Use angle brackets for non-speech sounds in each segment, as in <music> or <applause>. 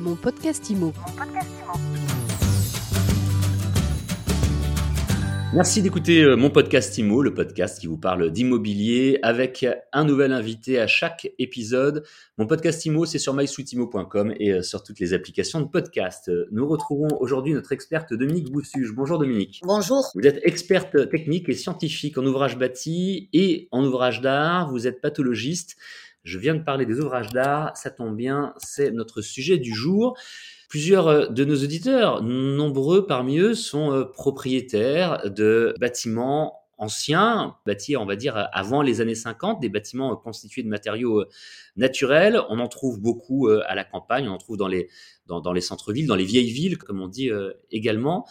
Mon podcast IMO. Merci d'écouter euh, mon podcast IMO, le podcast qui vous parle d'immobilier avec un nouvel invité à chaque épisode. Mon podcast IMO, c'est sur mysweetimo.com et euh, sur toutes les applications de podcast. Nous retrouvons aujourd'hui notre experte Dominique Boussuge. Bonjour Dominique. Bonjour. Vous êtes experte technique et scientifique en ouvrage bâti et en ouvrage d'art. Vous êtes pathologiste. Je viens de parler des ouvrages d'art. Ça tombe bien, c'est notre sujet du jour. Plusieurs euh, de nos auditeurs, nombreux parmi eux, sont euh, propriétaires de bâtiments anciens, bâtis, on va dire, avant les années 50, des bâtiments euh, constitués de matériaux naturels. On en trouve beaucoup à la campagne, on en trouve dans les, dans, dans les centres-villes, dans les vieilles villes, comme on dit également.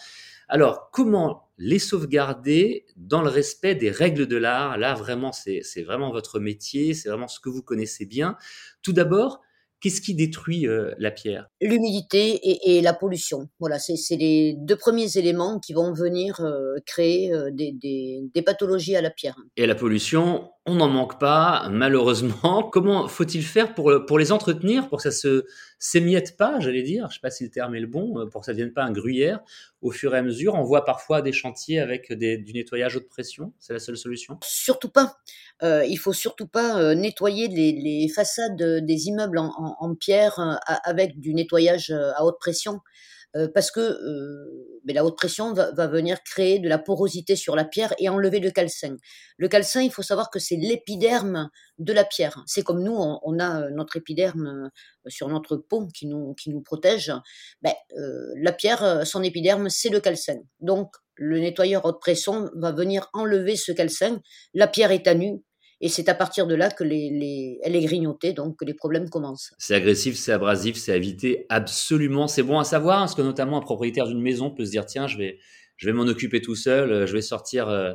Alors, comment les sauvegarder dans le respect des règles de l'art? Là, vraiment, c'est vraiment votre métier, c'est vraiment ce que vous connaissez bien. Tout d'abord, Qu'est-ce qui détruit euh, la pierre? L'humidité et, et, la pollution. Voilà, c'est les deux premiers éléments qui vont venir euh, créer euh, des, des, des, pathologies à la pierre. Et la pollution, on n'en manque pas, malheureusement. <laughs> Comment faut-il faire pour, les entretenir, pour que ça se s'émiette pas, j'allais dire, je ne sais pas si le terme est le bon, pour que ça ne devienne pas un gruyère au fur et à mesure On voit parfois des chantiers avec du nettoyage haute pression. C'est la seule solution? Surtout pas. Euh, il faut surtout pas euh, nettoyer les, façades des immeubles en, pierre euh, avec du nettoyage euh, à haute pression. Euh, parce que euh, mais la haute pression va, va, venir créer de la porosité sur la pierre et enlever le calcin. Le calcin, il faut savoir que c'est l'épiderme de la pierre. C'est comme nous, on, on, a notre épiderme sur notre peau qui nous, qui nous protège. Ben, euh, la pierre, son épiderme, c'est le calcin. Donc, le nettoyeur haute pression va venir enlever ce calcin. La pierre est à nu, et c'est à partir de là que les, les, elle est grignotée, donc que les problèmes commencent. C'est agressif, c'est abrasif, c'est éviter absolument. C'est bon à savoir, parce que notamment un propriétaire d'une maison peut se dire tiens, je vais, je vais m'en occuper tout seul, je vais sortir euh,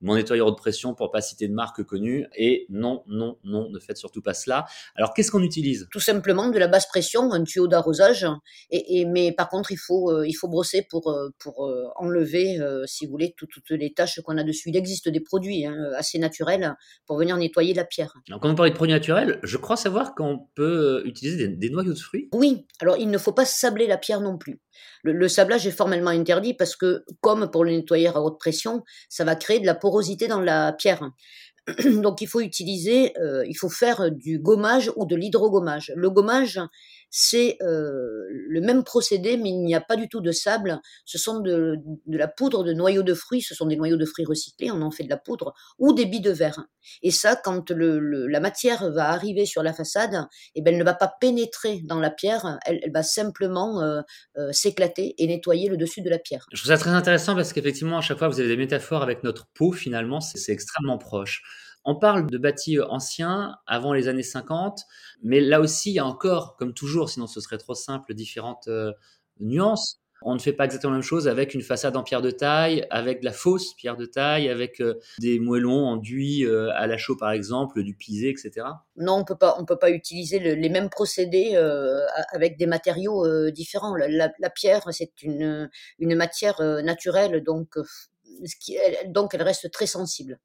mon nettoyeur de pression pour pas citer de marque connue. Et non, non, non, ne faites surtout pas cela. Alors, qu'est-ce qu'on utilise? Tout simplement de la basse pression, un tuyau d'arrosage. Et, et, mais par contre, il faut, euh, il faut brosser pour, euh, pour euh, enlever, si vous voulez, tout, toutes les taches qu'on a dessus. Il existe des produits hein, assez naturels pour venir nettoyer la pierre. Alors, quand on parle de produits naturels, je crois savoir qu'on peut utiliser des, des noyaux de fruits? Oui, alors il ne faut pas sabler la pierre non plus. Le, sablage est formellement interdit parce que, comme pour le nettoyeur à haute pression, ça va créer de la porosité dans la pierre. <clears throat> Donc il faut utiliser, euh, il faut faire du gommage ou de l'hydrogommage. Le gommage, c'est euh, le même procédé, mais il n'y a pas du tout de sable. Ce sont de, la poudre de noyaux de fruits, ce sont des noyaux de fruits recyclés, on en fait de la poudre, ou des billes de verre. Et ça, quand la matière va arriver sur la façade, eh ben, elle ne va pas pénétrer dans la pierre, elle, elle va simplement euh, euh, s'éclater et nettoyer le dessus de la pierre. Je trouve ça très intéressant parce qu'effectivement, à chaque fois, vous avez des métaphores avec notre peau, finalement, c'est extrêmement proche. On parle de bâtis anciens avant les années 50, mais là aussi, il y a encore, comme toujours, sinon ce serait trop simple, différentes euh, nuances. On ne fait pas exactement la même chose avec une façade en pierre de taille, avec de la fausse pierre de taille, avec euh, des moellons enduits euh, à la chaux par exemple, du pisé, etc. Non, on peut pas, on peut pas utiliser le, les mêmes procédés euh, avec des matériaux euh, différents. La, pierre, c'est une, une matière euh, naturelle, donc, donc elle reste très sensible.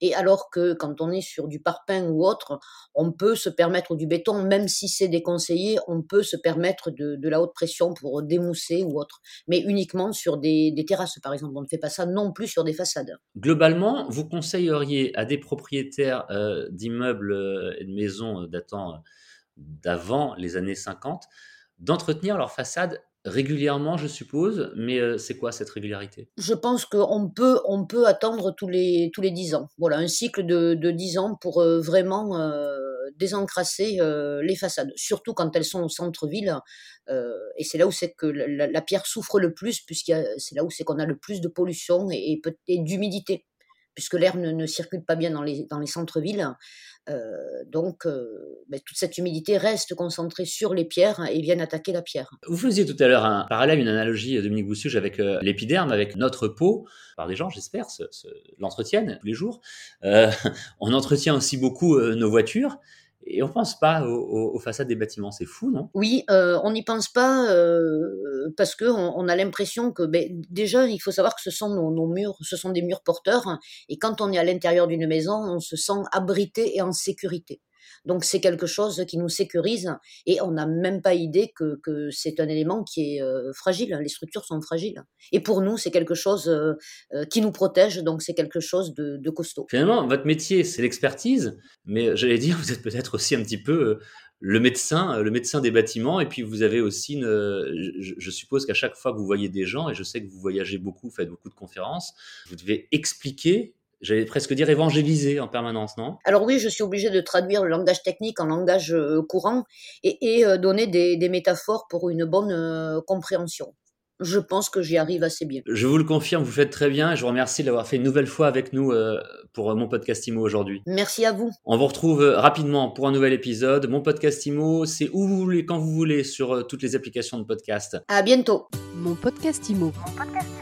Et alors que quand on est sur du parpaing ou autre, on peut se permettre du béton, même si c'est déconseillé, on peut se permettre de, la haute pression pour démousser ou autre, mais uniquement sur des, des, terrasses, par exemple. On ne fait pas ça non plus sur des façades. Globalement, vous conseilleriez à des propriétaires euh, d'immeubles euh, et de maisons euh, datant d'avant les années 50 d'entretenir leur façade régulièrement, je suppose, mais euh, c'est quoi cette régularité? Je pense qu'on peut, on peut attendre tous les, tous les 10 ans. Voilà, un cycle de, de 10 ans pour euh, vraiment euh, désencrasser les façades, surtout quand elles sont au centre-ville. Et c'est là où c'est que la, la, pierre souffre le plus, puisque c'est là où c'est qu'on a le plus de pollution et, et, et d'humidité puisque l'air ne, circule pas bien dans les, centres-villes. Euh, donc, euh, ben, toute cette humidité reste concentrée sur les pierres et vient attaquer la pierre. Vous faisiez tout à l'heure un parallèle, une analogie, Dominique Boussuge, avec euh, l'épiderme, avec notre peau. Par des gens, j'espère, l'entretiennent tous les jours. <laughs> On entretient aussi beaucoup nos voitures. Et on pense pas aux, façades des bâtiments, c'est fou, non? Oui, euh, on n'y pense pas euh, parce que on, a l'impression que ben, déjà il faut savoir que ce sont nos, nos, murs, ce sont des murs porteurs, et quand on est à l'intérieur d'une maison, on se sent abrité et en sécurité. Donc c'est quelque chose qui nous sécurise et on n'a même pas idée que, que c'est un élément qui est euh, fragile. Les structures sont fragiles. Et pour nous, c'est quelque chose euh, euh, qui nous protège, donc c'est quelque chose de, costaud. Finalement, votre métier, c'est l'expertise, mais j'allais dire, <laughs> vous êtes peut-être aussi un petit peu le médecin, le médecin des bâtiments, et puis vous avez aussi je, je suppose qu'à chaque fois que vous voyez des gens, et je sais que vous voyagez beaucoup, faites beaucoup de conférences, vous devez expliquer j'allais presque dire évangéliser en permanence, non? Alors oui, je suis obligée de traduire le langage technique en langage euh, courant et, euh, donner des, métaphores pour une bonne euh, compréhension. Je pense que j'y arrive assez bien. Je vous le confirme, vous faites très bien et je vous remercie d'avoir fait une nouvelle fois avec nous pour mon podcast IMO aujourd'hui. Merci à vous. On vous retrouve rapidement pour un nouvel épisode. Mon podcast IMO, c'est où vous voulez, quand vous voulez, sur toutes les applications de podcast. À bientôt. Mon podcast IMO. Mon podcast